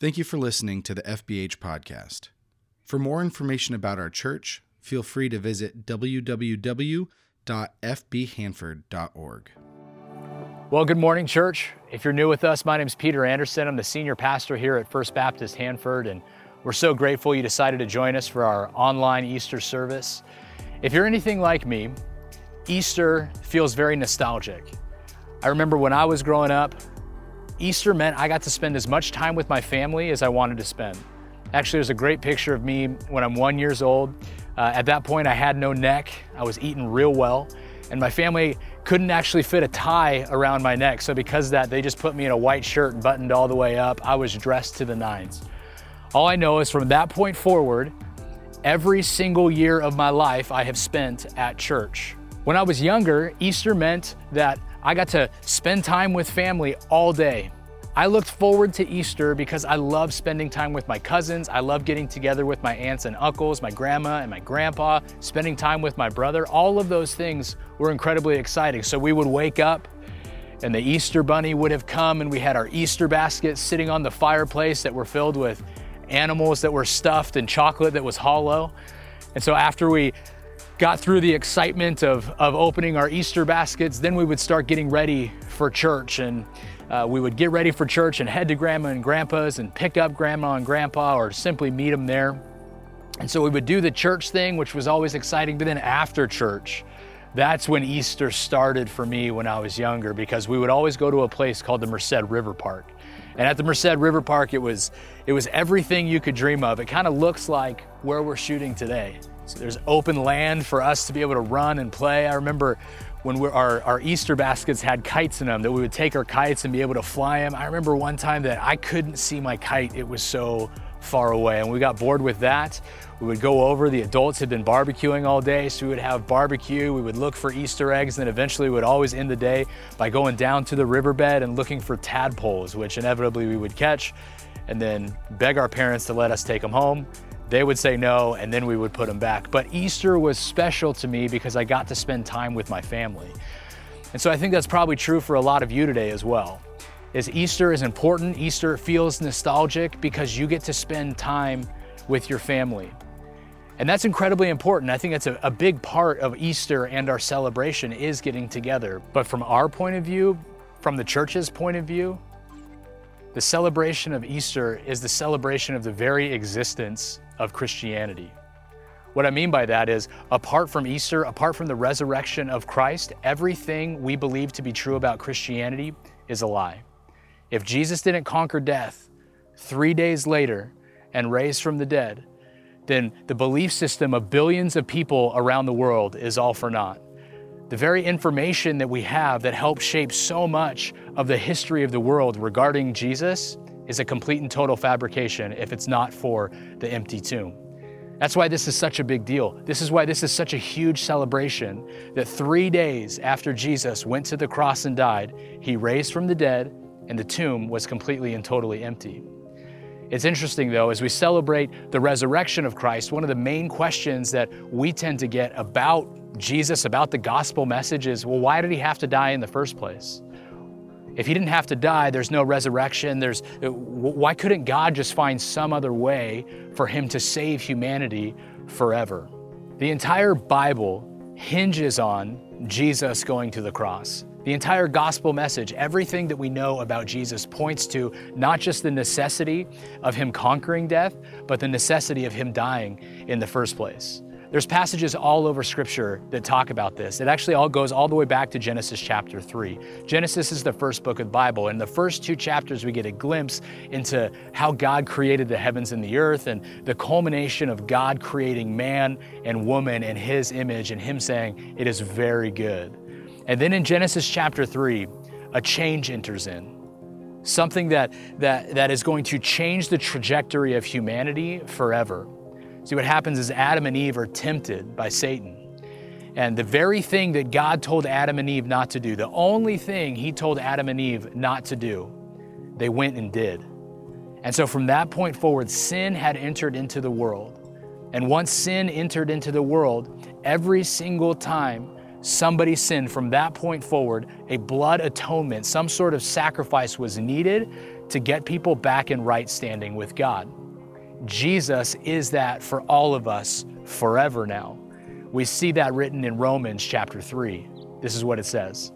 Thank you for listening to the FBH podcast. For more information about our church, feel free to visit www.fbhanford.org. Well, good morning, church. If you're new with us, my name is Peter Anderson. I'm the senior pastor here at First Baptist Hanford, and we're so grateful you decided to join us for our online Easter service. If you're anything like me, Easter feels very nostalgic. I remember when I was growing up, Easter meant I got to spend as much time with my family as I wanted to spend. Actually, there's a great picture of me when I'm one years old. Uh, at that point, I had no neck. I was eating real well, and my family couldn't actually fit a tie around my neck. So because of that, they just put me in a white shirt buttoned all the way up. I was dressed to the nines. All I know is from that point forward, every single year of my life I have spent at church. When I was younger, Easter meant that I got to spend time with family all day. I looked forward to Easter because I love spending time with my cousins. I love getting together with my aunts and uncles, my grandma and my grandpa, spending time with my brother. All of those things were incredibly exciting. So we would wake up and the Easter bunny would have come and we had our Easter baskets sitting on the fireplace that were filled with animals that were stuffed and chocolate that was hollow. And so after we got through the excitement of, of opening our Easter baskets, then we would start getting ready for church. And uh, we would get ready for church and head to grandma and grandpa's and pick up grandma and grandpa or simply meet them there. And so we would do the church thing, which was always exciting. But then after church, that's when Easter started for me when I was younger because we would always go to a place called the Merced River Park. And at the Merced River Park, it was, it was everything you could dream of. It kind of looks like where we're shooting today. So there's open land for us to be able to run and play. I remember when our, our Easter baskets had kites in them, that we would take our kites and be able to fly them. I remember one time that I couldn't see my kite, it was so far away. And we got bored with that. We would go over, the adults had been barbecuing all day, so we would have barbecue, we would look for Easter eggs, and then eventually we would always end the day by going down to the riverbed and looking for tadpoles, which inevitably we would catch, and then beg our parents to let us take them home. They would say no, and then we would put them back. But Easter was special to me because I got to spend time with my family. And so I think that's probably true for a lot of you today as well. Is Easter is important. Easter feels nostalgic because you get to spend time with your family. And that's incredibly important. I think that's a, a big part of Easter and our celebration is getting together. But from our point of view, from the church's point of view, the celebration of Easter is the celebration of the very existence of Christianity. What I mean by that is, apart from Easter, apart from the resurrection of Christ, everything we believe to be true about Christianity is a lie. If Jesus didn't conquer death three days later and raise from the dead, then the belief system of billions of people around the world is all for naught. The very information that we have that helps shape so much of the history of the world regarding Jesus is a complete and total fabrication if it's not for the empty tomb. That's why this is such a big deal. This is why this is such a huge celebration that three days after Jesus went to the cross and died, he raised from the dead and the tomb was completely and totally empty. It's interesting though, as we celebrate the resurrection of Christ, one of the main questions that we tend to get about Jesus, about the gospel message is well, why did he have to die in the first place? If he didn't have to die, there's no resurrection. There's, uh, why couldn't God just find some other way for him to save humanity forever? The entire Bible hinges on Jesus going to the cross. The entire gospel message, everything that we know about Jesus points to not just the necessity of him conquering death, but the necessity of him dying in the first place. There's passages all over Scripture that talk about this. It actually all goes all the way back to Genesis chapter 3. Genesis is the first book of the Bible. In the first two chapters, we get a glimpse into how God created the heavens and the earth and the culmination of God creating man and woman in His image and Him saying, It is very good. And then in Genesis chapter 3, a change enters in something that, that, that is going to change the trajectory of humanity forever. See, what happens is Adam and Eve are tempted by Satan. And the very thing that God told Adam and Eve not to do, the only thing He told Adam and Eve not to do, they went and did. And so from that point forward, sin had entered into the world. And once sin entered into the world, every single time somebody sinned from that point forward, a blood atonement, some sort of sacrifice was needed to get people back in right standing with God. Jesus is that for all of us forever now. We see that written in Romans chapter 3. This is what it says.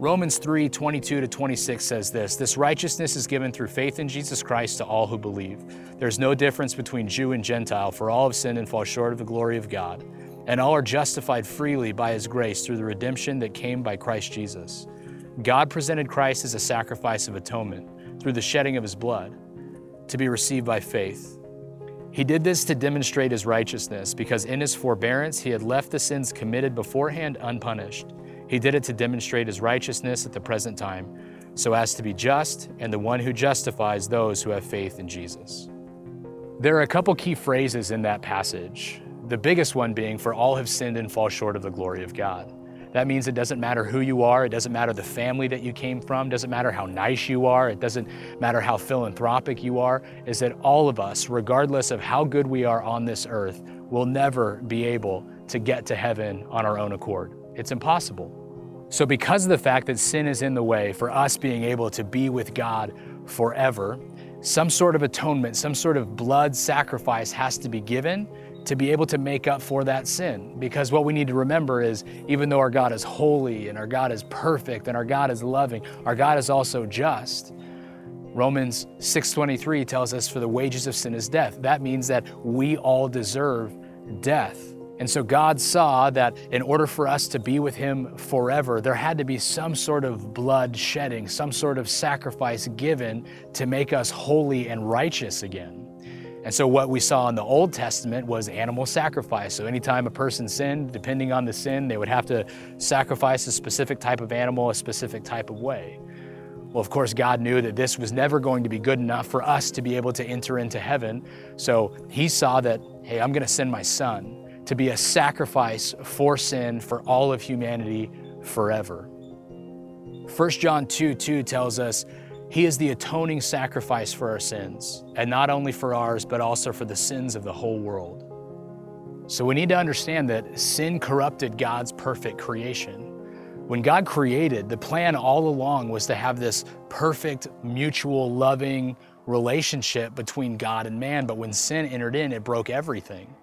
Romans 3 22 to 26 says this This righteousness is given through faith in Jesus Christ to all who believe. There's no difference between Jew and Gentile, for all have sinned and fall short of the glory of God. And all are justified freely by his grace through the redemption that came by Christ Jesus. God presented Christ as a sacrifice of atonement through the shedding of his blood to be received by faith. He did this to demonstrate his righteousness, because in his forbearance he had left the sins committed beforehand unpunished. He did it to demonstrate his righteousness at the present time, so as to be just and the one who justifies those who have faith in Jesus. There are a couple key phrases in that passage, the biggest one being, For all have sinned and fall short of the glory of God. That means it doesn't matter who you are, it doesn't matter the family that you came from, doesn't matter how nice you are, it doesn't matter how philanthropic you are, is that all of us, regardless of how good we are on this earth, will never be able to get to heaven on our own accord. It's impossible. So, because of the fact that sin is in the way for us being able to be with God forever, some sort of atonement, some sort of blood sacrifice has to be given to be able to make up for that sin. Because what we need to remember is even though our God is holy and our God is perfect and our God is loving, our God is also just. Romans 6:23 tells us for the wages of sin is death. That means that we all deserve death. And so God saw that in order for us to be with Him forever, there had to be some sort of blood shedding, some sort of sacrifice given to make us holy and righteous again. And so, what we saw in the Old Testament was animal sacrifice. So, anytime a person sinned, depending on the sin, they would have to sacrifice a specific type of animal, a specific type of way. Well, of course, God knew that this was never going to be good enough for us to be able to enter into heaven. So, He saw that, hey, I'm going to send my Son to be a sacrifice for sin for all of humanity forever. 1 John 2 2 tells us, he is the atoning sacrifice for our sins, and not only for ours, but also for the sins of the whole world. So we need to understand that sin corrupted God's perfect creation. When God created, the plan all along was to have this perfect, mutual, loving relationship between God and man, but when sin entered in, it broke everything.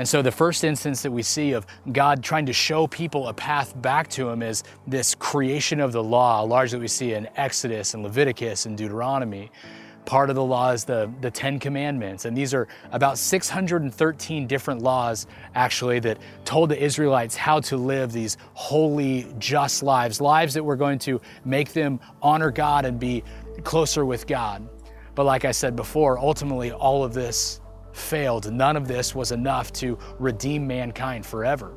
And so the first instance that we see of God trying to show people a path back to Him is this creation of the law, largely we see in Exodus and Leviticus and Deuteronomy. Part of the law is the, the Ten Commandments. And these are about 613 different laws, actually, that told the Israelites how to live these holy, just lives, lives that were going to make them honor God and be closer with God. But like I said before, ultimately, all of this failed. None of this was enough to redeem mankind forever.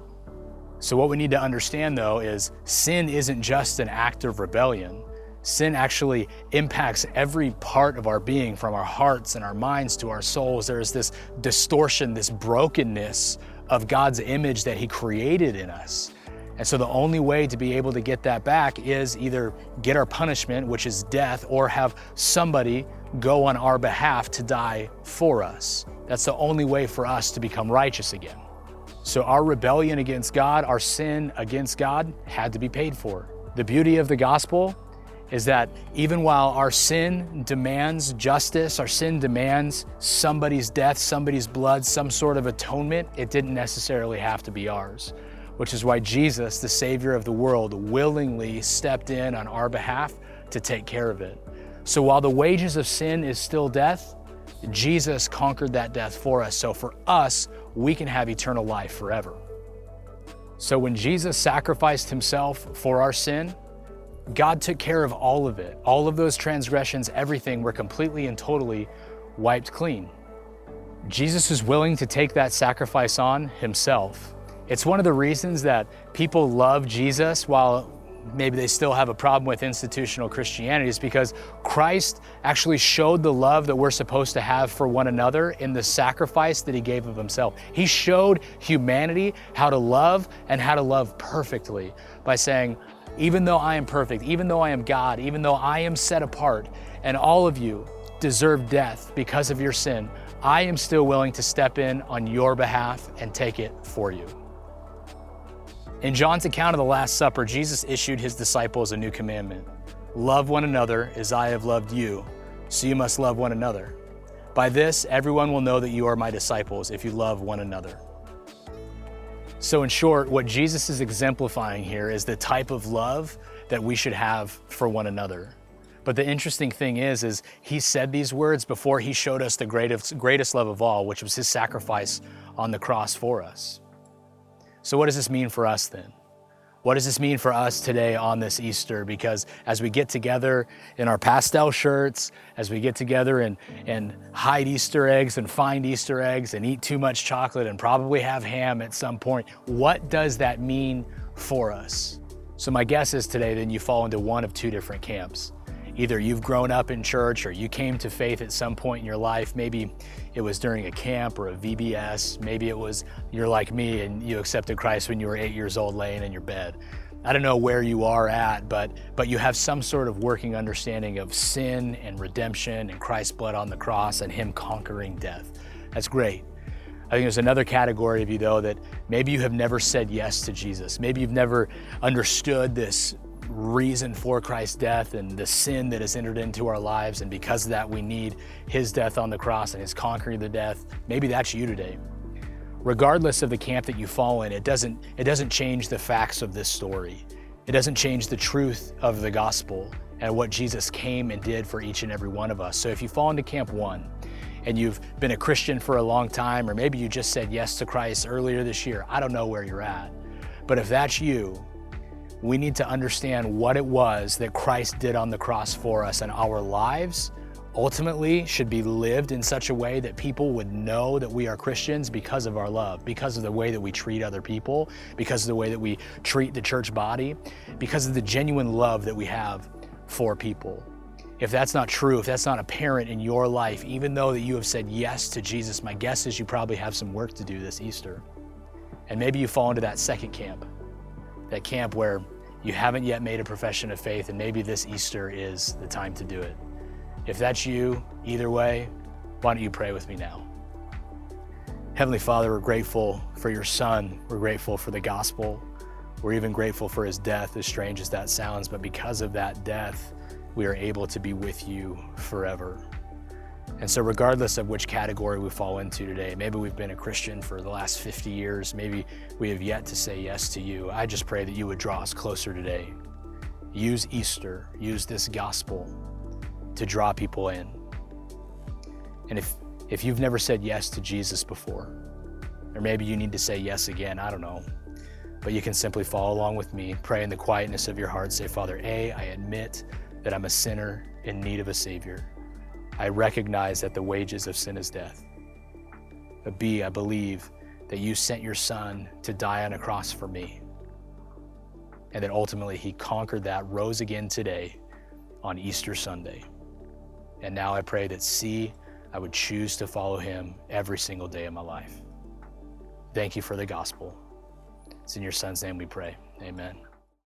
So, what we need to understand though is sin isn't just an act of rebellion. Sin actually impacts every part of our being, from our hearts and our minds to our souls. There is this distortion, this brokenness of God's image that He created in us. And so the only way to be able to get that back is either get our punishment, which is death, or have somebody go on our behalf to die for us. That's the only way for us to become righteous again. So our rebellion against God, our sin against God, had to be paid for. The beauty of the gospel is that even while our sin demands justice, our sin demands somebody's death, somebody's blood, some sort of atonement, it didn't necessarily have to be ours. Which is why Jesus, the Savior of the world, willingly stepped in on our behalf to take care of it. So while the wages of sin is still death, Jesus conquered that death for us. So for us, we can have eternal life forever. So when Jesus sacrificed himself for our sin, God took care of all of it. All of those transgressions, everything were completely and totally wiped clean. Jesus was willing to take that sacrifice on himself. It's one of the reasons that people love Jesus while maybe they still have a problem with institutional Christianity is because Christ actually showed the love that we're supposed to have for one another in the sacrifice that he gave of himself. He showed humanity how to love and how to love perfectly by saying, even though I am perfect, even though I am God, even though I am set apart, and all of you deserve death because of your sin, I am still willing to step in on your behalf and take it for you. In John's account of the Last Supper, Jesus issued his disciples a new commandment Love one another as I have loved you. So you must love one another. By this, everyone will know that you are my disciples if you love one another. So, in short, what Jesus is exemplifying here is the type of love that we should have for one another. But the interesting thing is, is he said these words before he showed us the greatest, greatest love of all, which was his sacrifice on the cross for us. So, what does this mean for us then? What does this mean for us today on this Easter? Because as we get together in our pastel shirts, as we get together and, and hide Easter eggs and find Easter eggs and eat too much chocolate and probably have ham at some point, what does that mean for us? So, my guess is today then you fall into one of two different camps. Either you've grown up in church or you came to faith at some point in your life. Maybe it was during a camp or a VBS. Maybe it was you're like me and you accepted Christ when you were eight years old laying in your bed. I don't know where you are at, but but you have some sort of working understanding of sin and redemption and Christ's blood on the cross and him conquering death. That's great. I think there's another category of you though that maybe you have never said yes to Jesus. Maybe you've never understood this reason for Christ's death and the sin that has entered into our lives. And because of that, we need his death on the cross and his conquering the death. Maybe that's you today. Regardless of the camp that you fall in, it doesn't, it doesn't change the facts of this story. It doesn't change the truth of the gospel and what Jesus came and did for each and every one of us. So if you fall into camp one, and you've been a Christian for a long time, or maybe you just said yes to Christ earlier this year, I don't know where you're at. But if that's you, we need to understand what it was that Christ did on the cross for us, and our lives ultimately should be lived in such a way that people would know that we are Christians because of our love, because of the way that we treat other people, because of the way that we treat the church body, because of the genuine love that we have for people. If that's not true, if that's not apparent in your life, even though that you have said yes to Jesus, my guess is you probably have some work to do this Easter. And maybe you fall into that second camp, that camp where you haven't yet made a profession of faith, and maybe this Easter is the time to do it. If that's you, either way, why don't you pray with me now? Heavenly Father, we're grateful for your Son. We're grateful for the gospel. We're even grateful for his death, as strange as that sounds, but because of that death, we are able to be with you forever. And so, regardless of which category we fall into today, maybe we've been a Christian for the last 50 years, maybe we have yet to say yes to you. I just pray that you would draw us closer today. Use Easter, use this gospel to draw people in. And if, if you've never said yes to Jesus before, or maybe you need to say yes again, I don't know. But you can simply follow along with me, pray in the quietness of your heart, say, Father, A, I admit that I'm a sinner in need of a Savior. I recognize that the wages of sin is death. But B, I believe that you sent your son to die on a cross for me. And that ultimately he conquered that, rose again today on Easter Sunday. And now I pray that C, I would choose to follow him every single day of my life. Thank you for the gospel. It's in your son's name we pray. Amen.